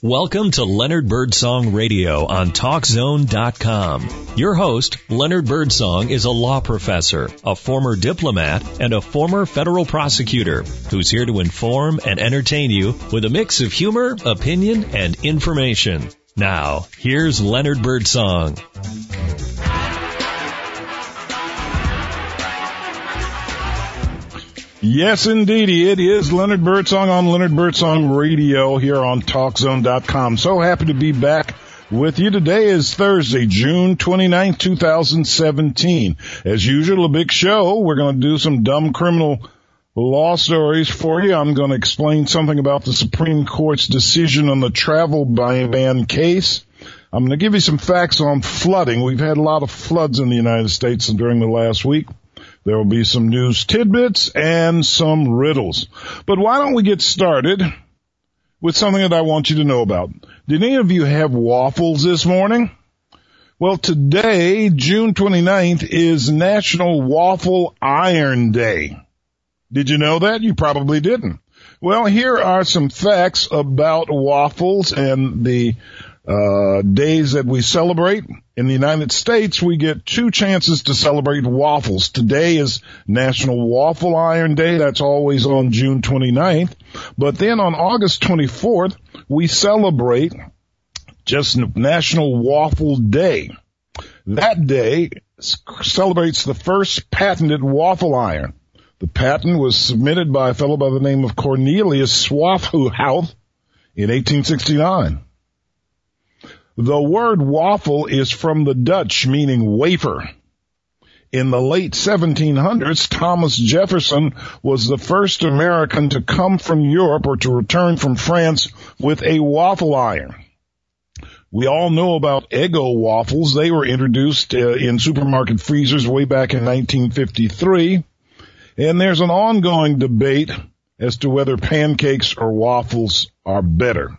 Welcome to Leonard Birdsong Radio on TalkZone.com. Your host, Leonard Birdsong, is a law professor, a former diplomat, and a former federal prosecutor who's here to inform and entertain you with a mix of humor, opinion, and information. Now, here's Leonard Birdsong. Yes, indeedy. It is Leonard Birdsong on Leonard Birdsong Radio here on TalkZone.com. So happy to be back with you. Today is Thursday, June 29, 2017. As usual, a big show. We're going to do some dumb criminal law stories for you. I'm going to explain something about the Supreme Court's decision on the travel ban case. I'm going to give you some facts on flooding. We've had a lot of floods in the United States during the last week. There will be some news tidbits and some riddles. But why don't we get started with something that I want you to know about? Did any of you have waffles this morning? Well, today, June 29th, is National Waffle Iron Day. Did you know that? You probably didn't. Well, here are some facts about waffles and the uh, days that we celebrate. In the United States, we get two chances to celebrate waffles. Today is National Waffle Iron Day. That's always on June 29th. But then on August 24th, we celebrate just National Waffle Day. That day celebrates the first patented waffle iron. The patent was submitted by a fellow by the name of Cornelius Swarthout in 1869. The word waffle is from the Dutch meaning wafer. In the late 1700s, Thomas Jefferson was the first American to come from Europe or to return from France with a waffle iron. We all know about Eggo waffles. They were introduced uh, in supermarket freezers way back in 1953. And there's an ongoing debate as to whether pancakes or waffles are better.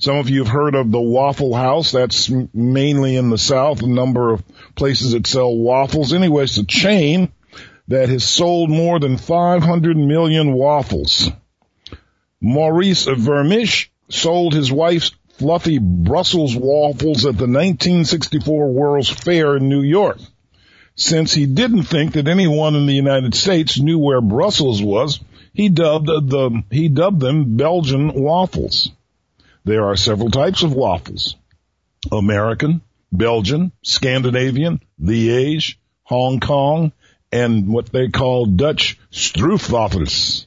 Some of you have heard of the Waffle House. That's mainly in the South, a number of places that sell waffles. Anyway, it's a chain that has sold more than 500 million waffles. Maurice Vermersch sold his wife's fluffy Brussels waffles at the 1964 World's Fair in New York. Since he didn't think that anyone in the United States knew where Brussels was, he dubbed uh, the, he dubbed them Belgian waffles. There are several types of waffles. American, Belgian, Scandinavian, Liège, Hong Kong, and what they call Dutch stroopwafels.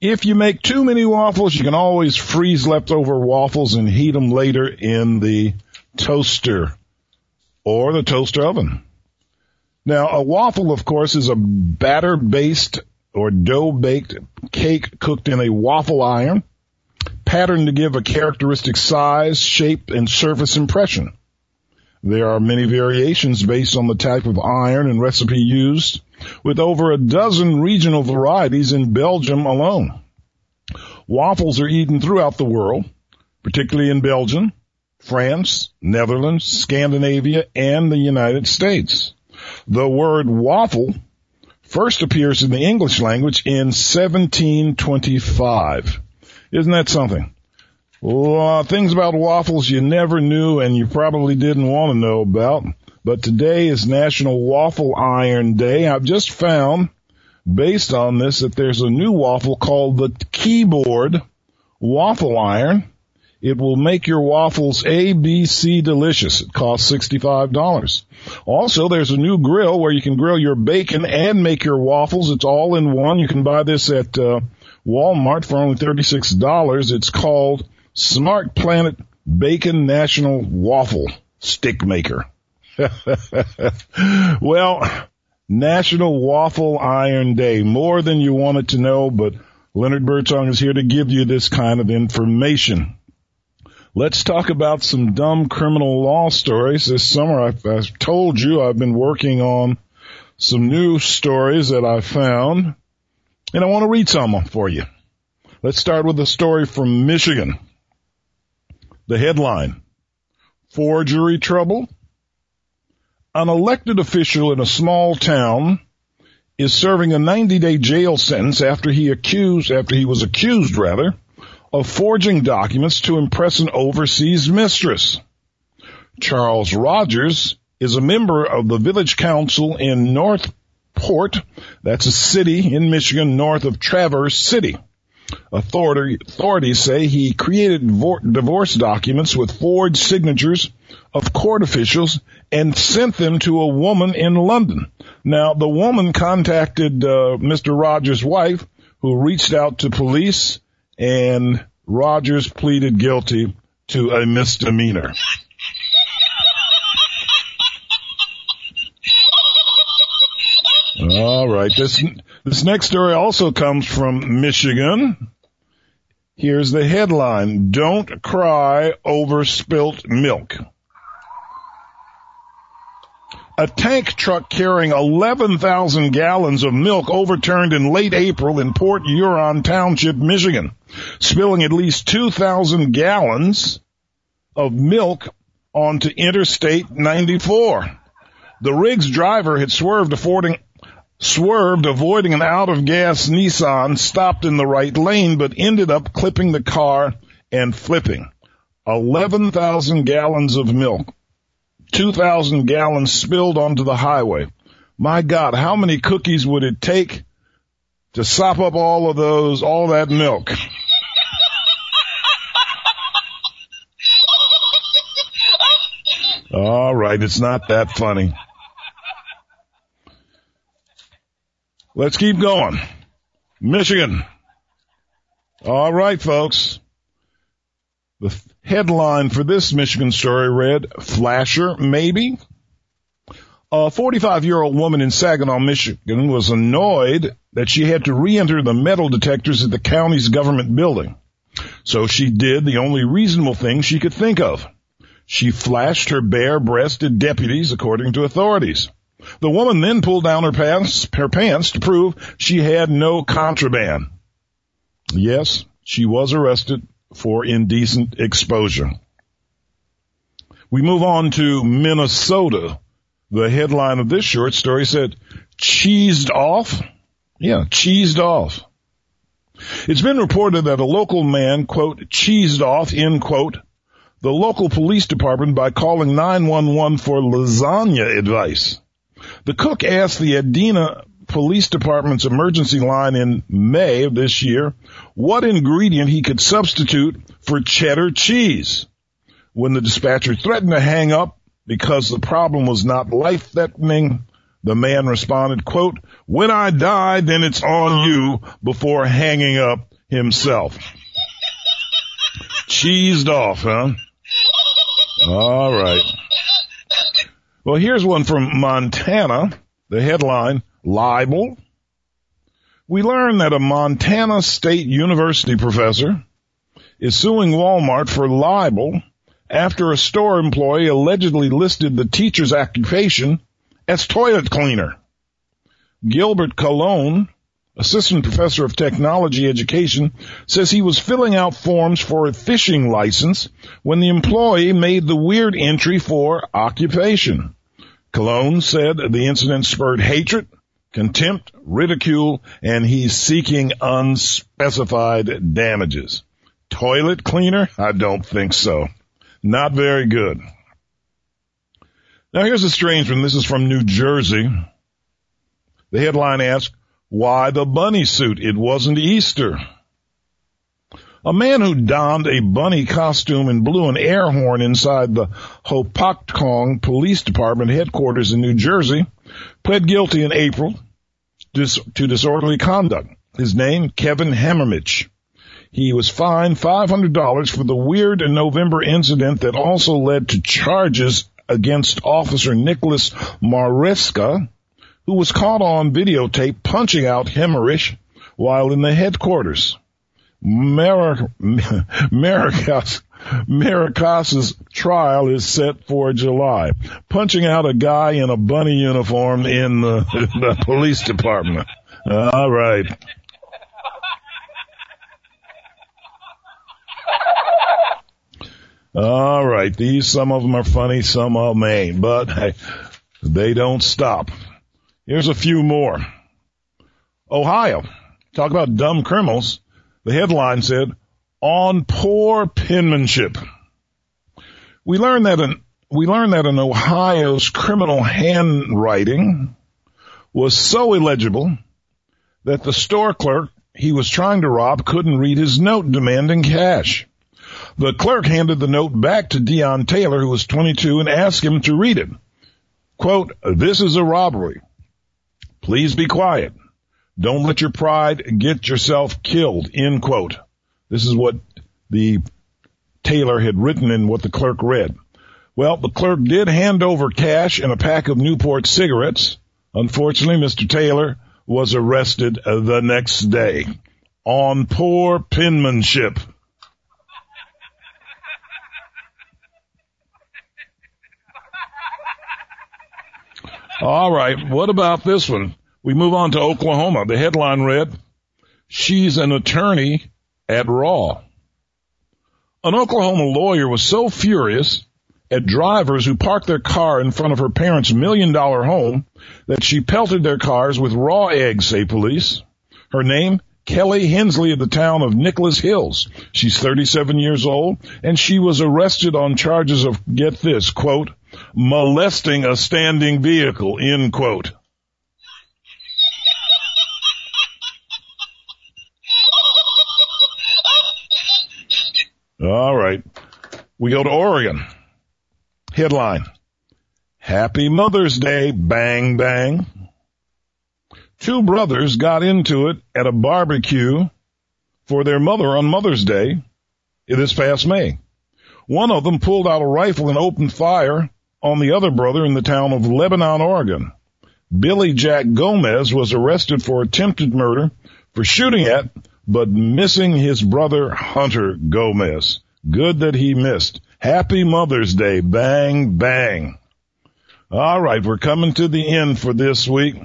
If you make too many waffles, you can always freeze leftover waffles and heat them later in the toaster or the toaster oven. Now, a waffle, of course, is a batter based or dough baked cake cooked in a waffle iron pattern to give a characteristic size, shape, and surface impression. There are many variations based on the type of iron and recipe used, with over a dozen regional varieties in Belgium alone. Waffles are eaten throughout the world, particularly in Belgium, France, Netherlands, Scandinavia, and the United States. The word waffle first appears in the English language in 1725. Isn't that something? Well, things about waffles you never knew and you probably didn't want to know about. But today is National Waffle Iron Day. I've just found, based on this, that there's a new waffle called the Keyboard Waffle Iron. It will make your waffles ABC delicious. It costs $65. Also, there's a new grill where you can grill your bacon and make your waffles. It's all in one. You can buy this at uh, Walmart for only $36. It's called Smart Planet Bacon National Waffle Stick Maker. well, National Waffle Iron Day. More than you wanted to know, but Leonard Birdsong is here to give you this kind of information. Let's talk about some dumb criminal law stories. This summer, I've, I've told you I've been working on some new stories that I found and I want to read some for you. Let's start with a story from Michigan. The headline, forgery trouble. An elected official in a small town is serving a 90 day jail sentence after he accused, after he was accused rather, of forging documents to impress an overseas mistress. Charles Rogers is a member of the village council in Northport. That's a city in Michigan north of Traverse City. Authority, authorities say he created divorce documents with forged signatures of court officials and sent them to a woman in London. Now, the woman contacted uh, Mr. Rogers' wife, who reached out to police, and Rogers pleaded guilty to a misdemeanor. All right. This this next story also comes from Michigan. Here's the headline: Don't cry over spilt milk. A tank truck carrying 11,000 gallons of milk overturned in late April in Port Huron Township, Michigan, spilling at least 2,000 gallons of milk onto Interstate 94. The rig's driver had swerved affording, swerved avoiding an out of gas Nissan, stopped in the right lane, but ended up clipping the car and flipping. 11,000 gallons of milk. 2,000 gallons spilled onto the highway. My God, how many cookies would it take to sop up all of those, all that milk? All right, it's not that funny. Let's keep going. Michigan. All right, folks. The headline for this Michigan story read, Flasher, maybe? A 45 year old woman in Saginaw, Michigan was annoyed that she had to re-enter the metal detectors at the county's government building. So she did the only reasonable thing she could think of. She flashed her bare-breasted deputies according to authorities. The woman then pulled down her pants, her pants to prove she had no contraband. Yes, she was arrested for indecent exposure. We move on to Minnesota. The headline of this short story said, cheesed off? Yeah, cheesed off. It's been reported that a local man, quote, cheesed off, end quote, the local police department by calling 911 for lasagna advice. The cook asked the Edina Police Department's emergency line in May of this year what ingredient he could substitute for cheddar cheese. When the dispatcher threatened to hang up because the problem was not life-threatening, the man responded, quote, when I die, then it's on you before hanging up himself. Cheesed off, huh? All right. Well, here's one from Montana. The headline, libel. We learn that a Montana State University professor is suing Walmart for libel after a store employee allegedly listed the teacher's occupation as toilet cleaner. Gilbert Colon, assistant professor of technology education, says he was filling out forms for a fishing license when the employee made the weird entry for occupation. Cologne said the incident spurred hatred, contempt, ridicule, and he's seeking unspecified damages. Toilet cleaner? I don't think so. Not very good. Now here's a strange one. This is from New Jersey. The headline asks, why the bunny suit? It wasn't Easter. A man who donned a bunny costume and blew an air horn inside the Hopatcong Police Department headquarters in New Jersey pled guilty in April to disorderly conduct. His name, Kevin Hemmerich. He was fined $500 for the weird November incident that also led to charges against Officer Nicholas Maresca who was caught on videotape punching out Hemmerich while in the headquarters. Maresca's trial is set for July. Punching out a guy in a bunny uniform in the, the police department. All right. All right. These, some of them are funny, some of them ain't, but hey, they don't stop. Here's a few more. Ohio. Talk about dumb criminals. The headline said, on poor penmanship. We learned that an we learned that in Ohio's criminal handwriting was so illegible that the store clerk he was trying to rob couldn't read his note demanding cash. The clerk handed the note back to Dion Taylor, who was 22, and asked him to read it. Quote, this is a robbery. Please be quiet. Don't let your pride get yourself killed, end quote. This is what the Taylor had written and what the clerk read. Well, the clerk did hand over cash and a pack of Newport cigarettes. Unfortunately, Mr. Taylor was arrested the next day on poor penmanship. All right. What about this one? We move on to Oklahoma. The headline read, She's an attorney at Raw. An Oklahoma lawyer was so furious at drivers who parked their car in front of her parents' million dollar home that she pelted their cars with raw eggs, say police. Her name, Kelly Hensley of the town of Nichols Hills. She's 37 years old and she was arrested on charges of, get this, quote, molesting a standing vehicle, end quote. All right. We go to Oregon. Headline. Happy Mother's Day, bang bang. Two brothers got into it at a barbecue for their mother on Mother's Day this past May. One of them pulled out a rifle and opened fire on the other brother in the town of Lebanon, Oregon. Billy Jack Gomez was arrested for attempted murder for shooting at but missing his brother Hunter Gomez. Good that he missed. Happy Mother's Day. Bang, bang. All right. We're coming to the end for this week.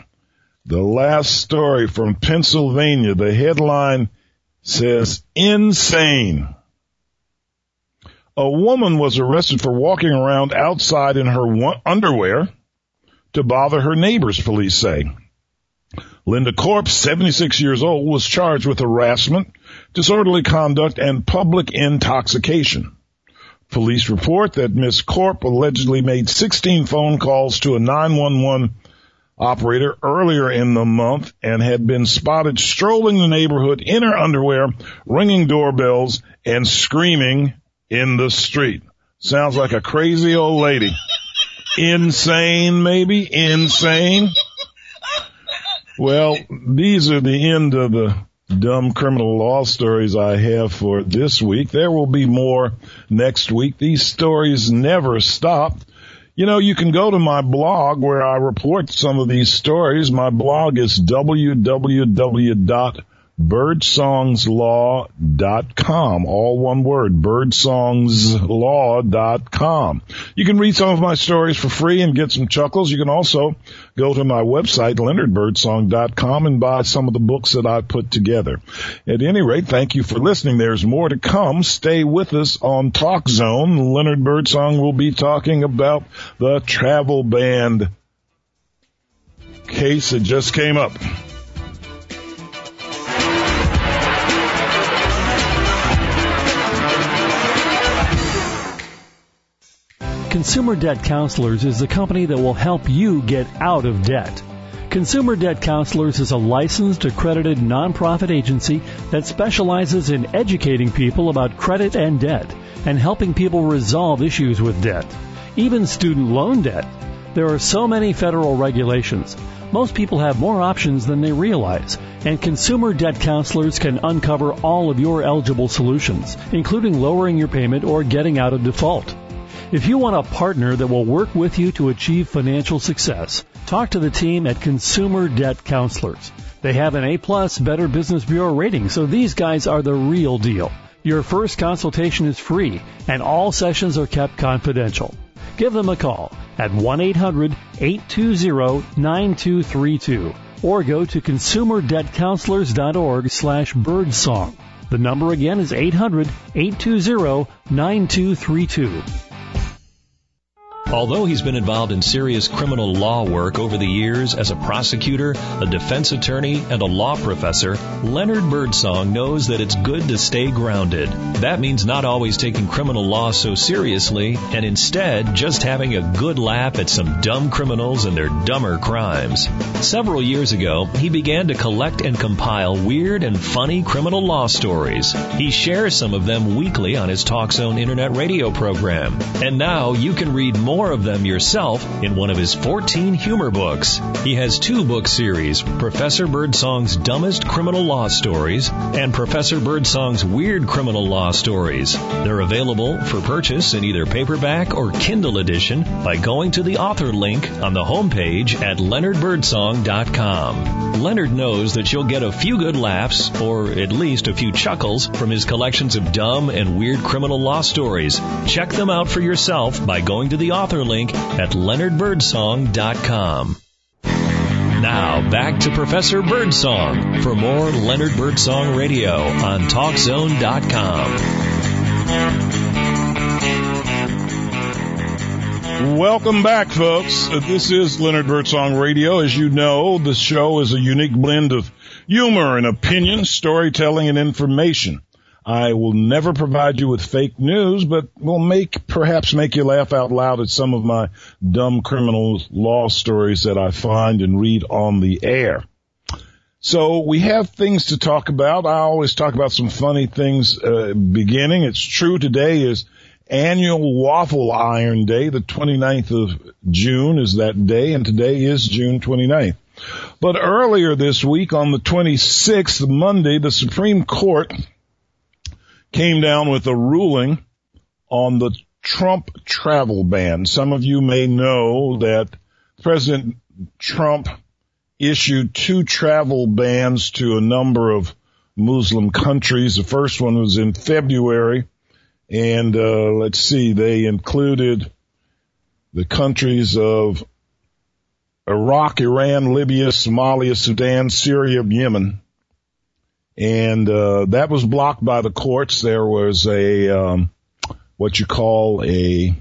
The last story from Pennsylvania. The headline says insane. A woman was arrested for walking around outside in her underwear to bother her neighbors, police say. Linda Corp, 76 years old, was charged with harassment, disorderly conduct, and public intoxication. Police report that Miss Corp allegedly made 16 phone calls to a 911 operator earlier in the month and had been spotted strolling the neighborhood in her underwear, ringing doorbells, and screaming in the street. Sounds like a crazy old lady. Insane, maybe? Insane? Well, these are the end of the dumb criminal law stories I have for this week. There will be more next week. These stories never stop. You know, you can go to my blog where I report some of these stories. My blog is www birdsongslaw.com. All one word, birdsongslaw.com. You can read some of my stories for free and get some chuckles. You can also go to my website, leonardbirdsong.com and buy some of the books that I put together. At any rate, thank you for listening. There's more to come. Stay with us on Talk Zone. Leonard Birdsong will be talking about the travel band case that just came up. Consumer Debt Counselors is the company that will help you get out of debt. Consumer Debt Counselors is a licensed, accredited nonprofit agency that specializes in educating people about credit and debt and helping people resolve issues with debt, even student loan debt. There are so many federal regulations. Most people have more options than they realize, and consumer debt counselors can uncover all of your eligible solutions, including lowering your payment or getting out of default. If you want a partner that will work with you to achieve financial success, talk to the team at Consumer Debt Counselors. They have an A plus Better Business Bureau rating, so these guys are the real deal. Your first consultation is free and all sessions are kept confidential. Give them a call at 1-800-820-9232 or go to consumerdebtcounselors.org slash birdsong. The number again is 800-820-9232. Although he's been involved in serious criminal law work over the years as a prosecutor, a defense attorney, and a law professor, Leonard Birdsong knows that it's good to stay grounded. That means not always taking criminal law so seriously, and instead just having a good laugh at some dumb criminals and their dumber crimes. Several years ago, he began to collect and compile weird and funny criminal law stories. He shares some of them weekly on his TalkZone internet radio program. And now you can read more more of them yourself in one of his 14 humor books. He has two book series, Professor Birdsong's Dumbest Criminal Law Stories and Professor Birdsong's Weird Criminal Law Stories. They're available for purchase in either paperback or Kindle edition by going to the author link on the homepage at leonardbirdsong.com. Leonard knows that you'll get a few good laughs, or at least a few chuckles, from his collections of dumb and weird criminal law stories. Check them out for yourself by going to the author author link at leonardbirdsong.com. Now back to Professor Birdsong for more Leonard Birdsong Radio on TalkZone.com. Welcome back, folks. This is Leonard Birdsong Radio. As you know, this show is a unique blend of humor and opinion, storytelling, and information. I will never provide you with fake news, but will make, perhaps make you laugh out loud at some of my dumb criminal law stories that I find and read on the air. So we have things to talk about. I always talk about some funny things, uh, beginning. It's true today is annual waffle iron day. The 29th of June is that day and today is June 29th. But earlier this week on the 26th, Monday, the Supreme Court came down with a ruling on the Trump travel ban. Some of you may know that President Trump issued two travel bans to a number of Muslim countries. The first one was in February, and uh, let's see, they included the countries of Iraq, Iran, Libya, Somalia, Sudan, Syria, Yemen and uh, that was blocked by the courts. There was a um, what you call a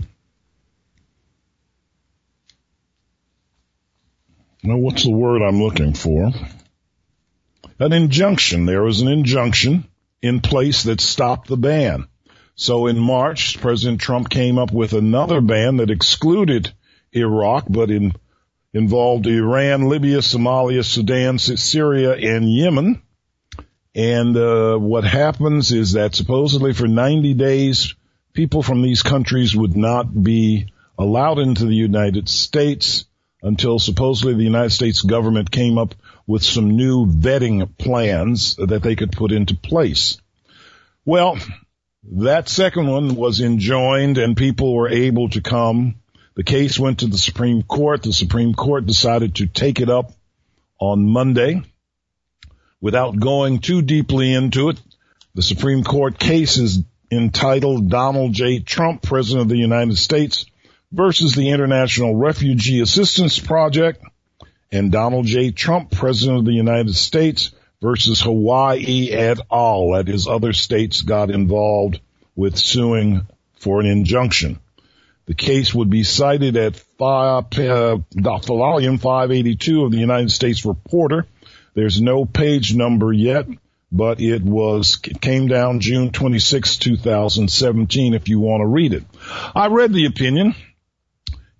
well, what's the word I'm looking for? An injunction. There was an injunction in place that stopped the ban. So in March, President Trump came up with another ban that excluded Iraq, but in, involved Iran, Libya, Somalia, Sudan, Syria, and Yemen. And uh, what happens is that supposedly for 90 days, people from these countries would not be allowed into the United States until supposedly the United States government came up with some new vetting plans that they could put into place. Well, that second one was enjoined and people were able to come. The case went to the Supreme Court. The Supreme Court decided to take it up on Monday without going too deeply into it, the Supreme Court case is entitled Donald J. Trump, President of the United States versus the International Refugee Assistance Project and Donald J. Trump, President of the United States versus Hawaii et al. That is, other states got involved with suing for an injunction. The case would be cited at uh, volume 582 of the United States Reporter there's no page number yet, but it was, it came down June 26, 2017 if you want to read it. I read the opinion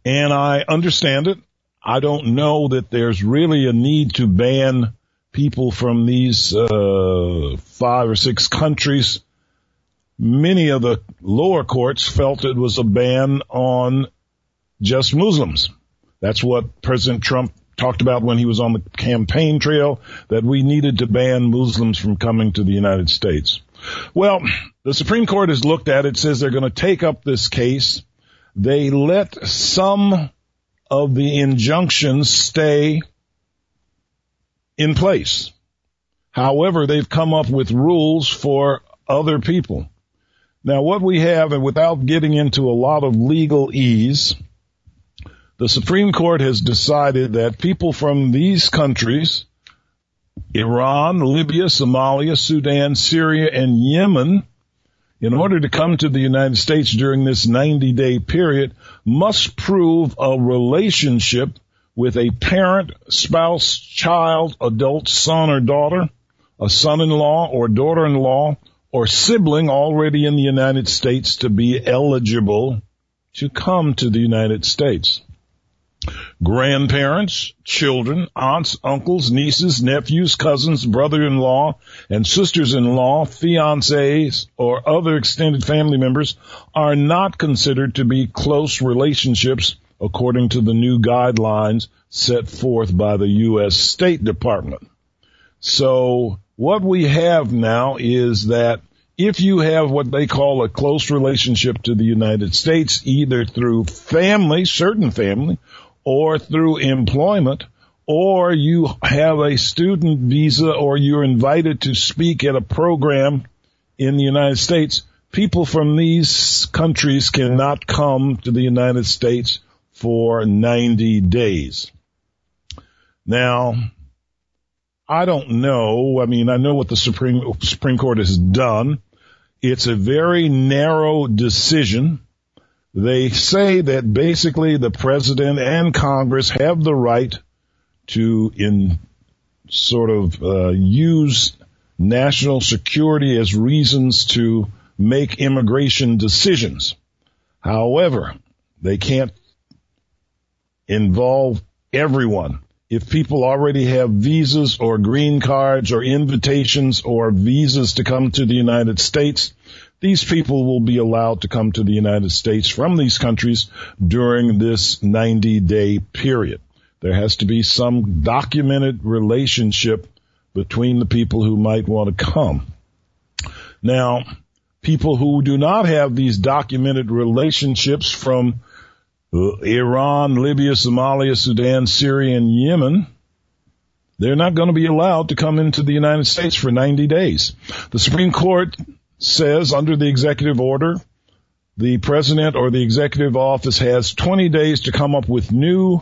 and I understand it. I don't know that there's really a need to ban people from these uh, five or six countries. Many of the lower courts felt it was a ban on just Muslims. That's what President Trump talked about when he was on the campaign trail that we needed to ban Muslims from coming to the United States. Well, the Supreme Court has looked at it, says they're going to take up this case. They let some of the injunctions stay in place. However, they've come up with rules for other people. Now what we have, and without getting into a lot of legalese, the Supreme Court has decided that people from these countries, Iran, Libya, Somalia, Sudan, Syria, and Yemen, in order to come to the United States during this 90 day period must prove a relationship with a parent, spouse, child, adult, son or daughter, a son-in-law or daughter-in-law, or sibling already in the United States to be eligible to come to the United States. Grandparents, children, aunts, uncles, nieces, nephews, cousins, brother-in-law, and sisters-in-law, fiancés, or other extended family members are not considered to be close relationships according to the new guidelines set forth by the U.S. State Department. So what we have now is that if you have what they call a close relationship to the United States, either through family, certain family, or through employment, or you have a student visa or you're invited to speak at a program in the United States, people from these countries cannot come to the United States for 90 days. Now, I don't know. I mean, I know what the Supreme, Supreme Court has done. It's a very narrow decision. They say that basically the president and Congress have the right to in sort of uh, use national security as reasons to make immigration decisions. However, they can't involve everyone. If people already have visas or green cards or invitations or visas to come to the United States, these people will be allowed to come to the United States from these countries during this 90 day period. There has to be some documented relationship between the people who might want to come. Now, people who do not have these documented relationships from uh, Iran, Libya, Somalia, Sudan, Syria, and Yemen, they're not going to be allowed to come into the United States for 90 days. The Supreme Court says under the executive order, the president or the executive office has 20 days to come up with new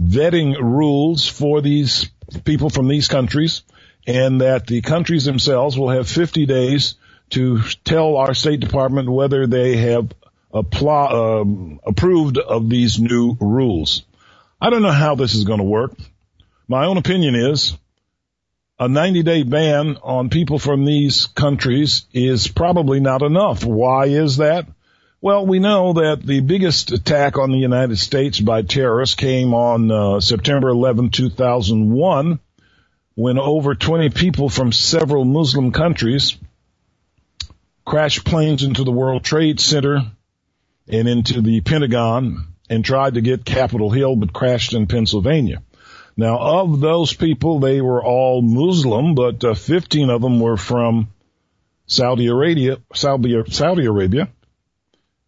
vetting rules for these people from these countries and that the countries themselves will have 50 days to tell our State Department whether they have apply, um, approved of these new rules. I don't know how this is going to work. My own opinion is a 90 day ban on people from these countries is probably not enough. Why is that? Well, we know that the biggest attack on the United States by terrorists came on uh, September 11, 2001, when over 20 people from several Muslim countries crashed planes into the World Trade Center and into the Pentagon and tried to get Capitol Hill but crashed in Pennsylvania. Now, of those people, they were all Muslim, but uh, 15 of them were from Saudi Arabia, Saudi, Saudi Arabia.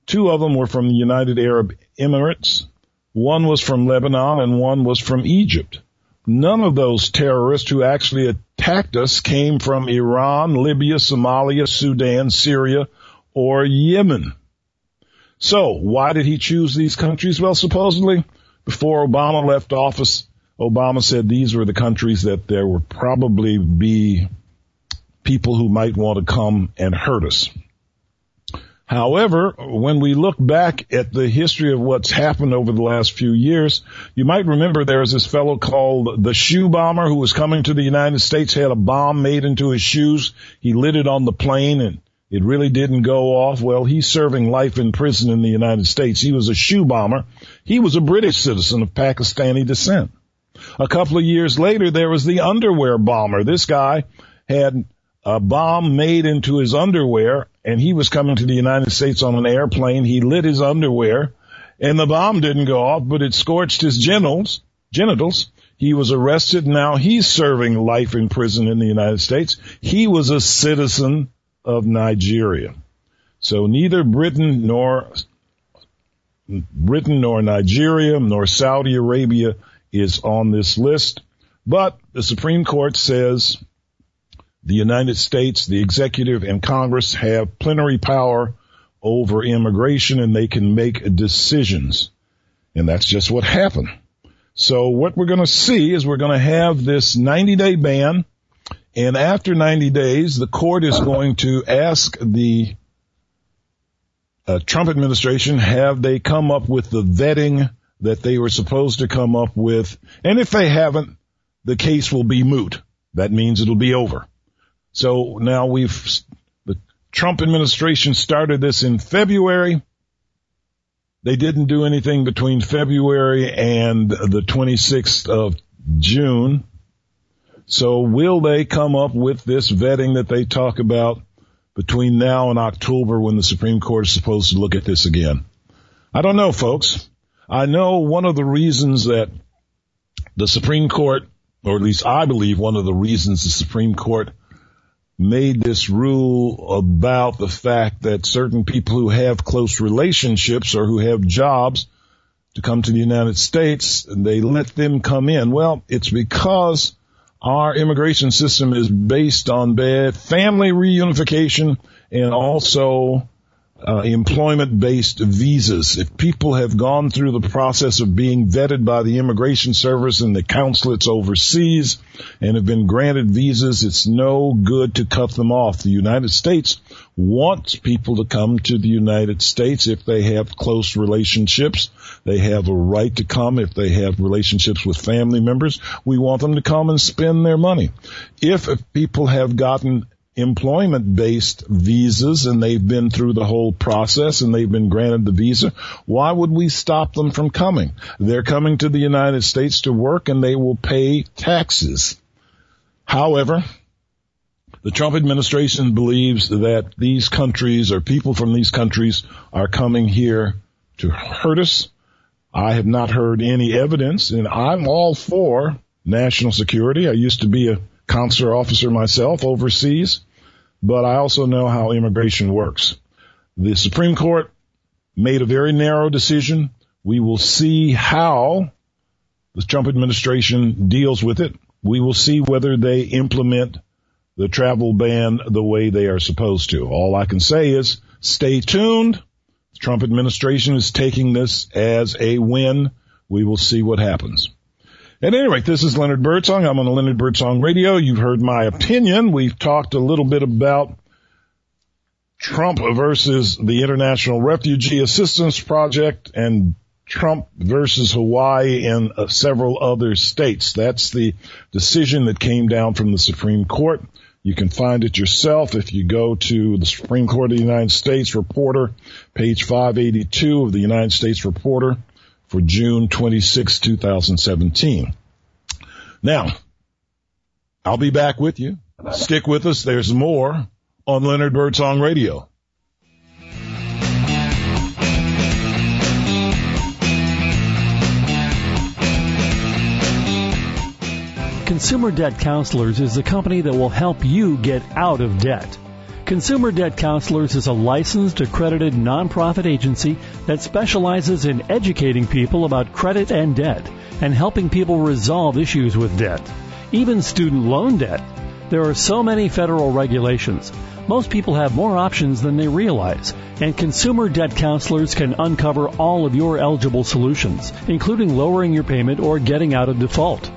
Two of them were from the United Arab Emirates. One was from Lebanon and one was from Egypt. None of those terrorists who actually attacked us came from Iran, Libya, Somalia, Sudan, Syria, or Yemen. So why did he choose these countries? Well, supposedly before Obama left office, Obama said these were the countries that there would probably be people who might want to come and hurt us. However, when we look back at the history of what's happened over the last few years, you might remember there was this fellow called the shoe bomber who was coming to the United States, had a bomb made into his shoes. He lit it on the plane and it really didn't go off. Well, he's serving life in prison in the United States. He was a shoe bomber. He was a British citizen of Pakistani descent. A couple of years later, there was the underwear bomber. This guy had a bomb made into his underwear and he was coming to the United States on an airplane. He lit his underwear and the bomb didn't go off, but it scorched his genitals, genitals. He was arrested. Now he's serving life in prison in the United States. He was a citizen of Nigeria. So neither Britain nor Britain nor Nigeria nor Saudi Arabia is on this list. But the Supreme Court says the United States, the executive and Congress have plenary power over immigration and they can make decisions. And that's just what happened. So what we're going to see is we're going to have this 90 day ban. And after 90 days, the court is going to ask the uh, Trump administration, have they come up with the vetting that they were supposed to come up with? And if they haven't, the case will be moot. That means it'll be over. So now we've, the Trump administration started this in February. They didn't do anything between February and the 26th of June. So will they come up with this vetting that they talk about between now and October when the Supreme Court is supposed to look at this again? I don't know, folks. I know one of the reasons that the Supreme Court, or at least I believe one of the reasons the Supreme Court made this rule about the fact that certain people who have close relationships or who have jobs to come to the United States, they let them come in. Well, it's because our immigration system is based on bad family reunification and also uh, employment-based visas. If people have gone through the process of being vetted by the immigration service and the consulates overseas and have been granted visas, it's no good to cut them off. The United States wants people to come to the United States if they have close relationships. They have a right to come if they have relationships with family members. We want them to come and spend their money. If people have gotten employment based visas and they've been through the whole process and they've been granted the visa, why would we stop them from coming? They're coming to the United States to work and they will pay taxes. However, the Trump administration believes that these countries or people from these countries are coming here to hurt us. I have not heard any evidence and I'm all for national security. I used to be a consular officer myself overseas, but I also know how immigration works. The Supreme Court made a very narrow decision. We will see how the Trump administration deals with it. We will see whether they implement the travel ban the way they are supposed to. All I can say is stay tuned. The Trump administration is taking this as a win. We will see what happens. At any rate, this is Leonard Birdsong. I'm on the Leonard Birdsong Radio. You've heard my opinion. We've talked a little bit about Trump versus the International Refugee Assistance Project and Trump versus Hawaii and uh, several other states. That's the decision that came down from the Supreme Court. You can find it yourself if you go to the Supreme Court of the United States Reporter, page 582 of the United States Reporter for June 26, 2017. Now, I'll be back with you. Stick with us. There's more on Leonard Birdsong Radio. Consumer Debt Counselors is the company that will help you get out of debt. Consumer Debt Counselors is a licensed, accredited nonprofit agency that specializes in educating people about credit and debt and helping people resolve issues with debt, even student loan debt. There are so many federal regulations. Most people have more options than they realize, and consumer debt counselors can uncover all of your eligible solutions, including lowering your payment or getting out of default.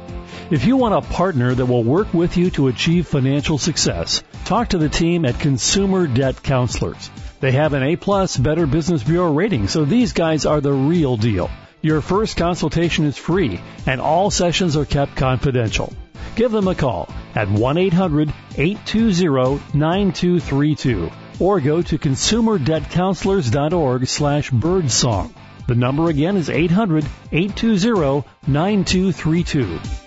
If you want a partner that will work with you to achieve financial success, talk to the team at Consumer Debt Counselors. They have an A plus Better Business Bureau rating, so these guys are the real deal. Your first consultation is free and all sessions are kept confidential. Give them a call at 1-800-820-9232 or go to consumerdebtcounselors.org slash birdsong. The number again is 800-820-9232.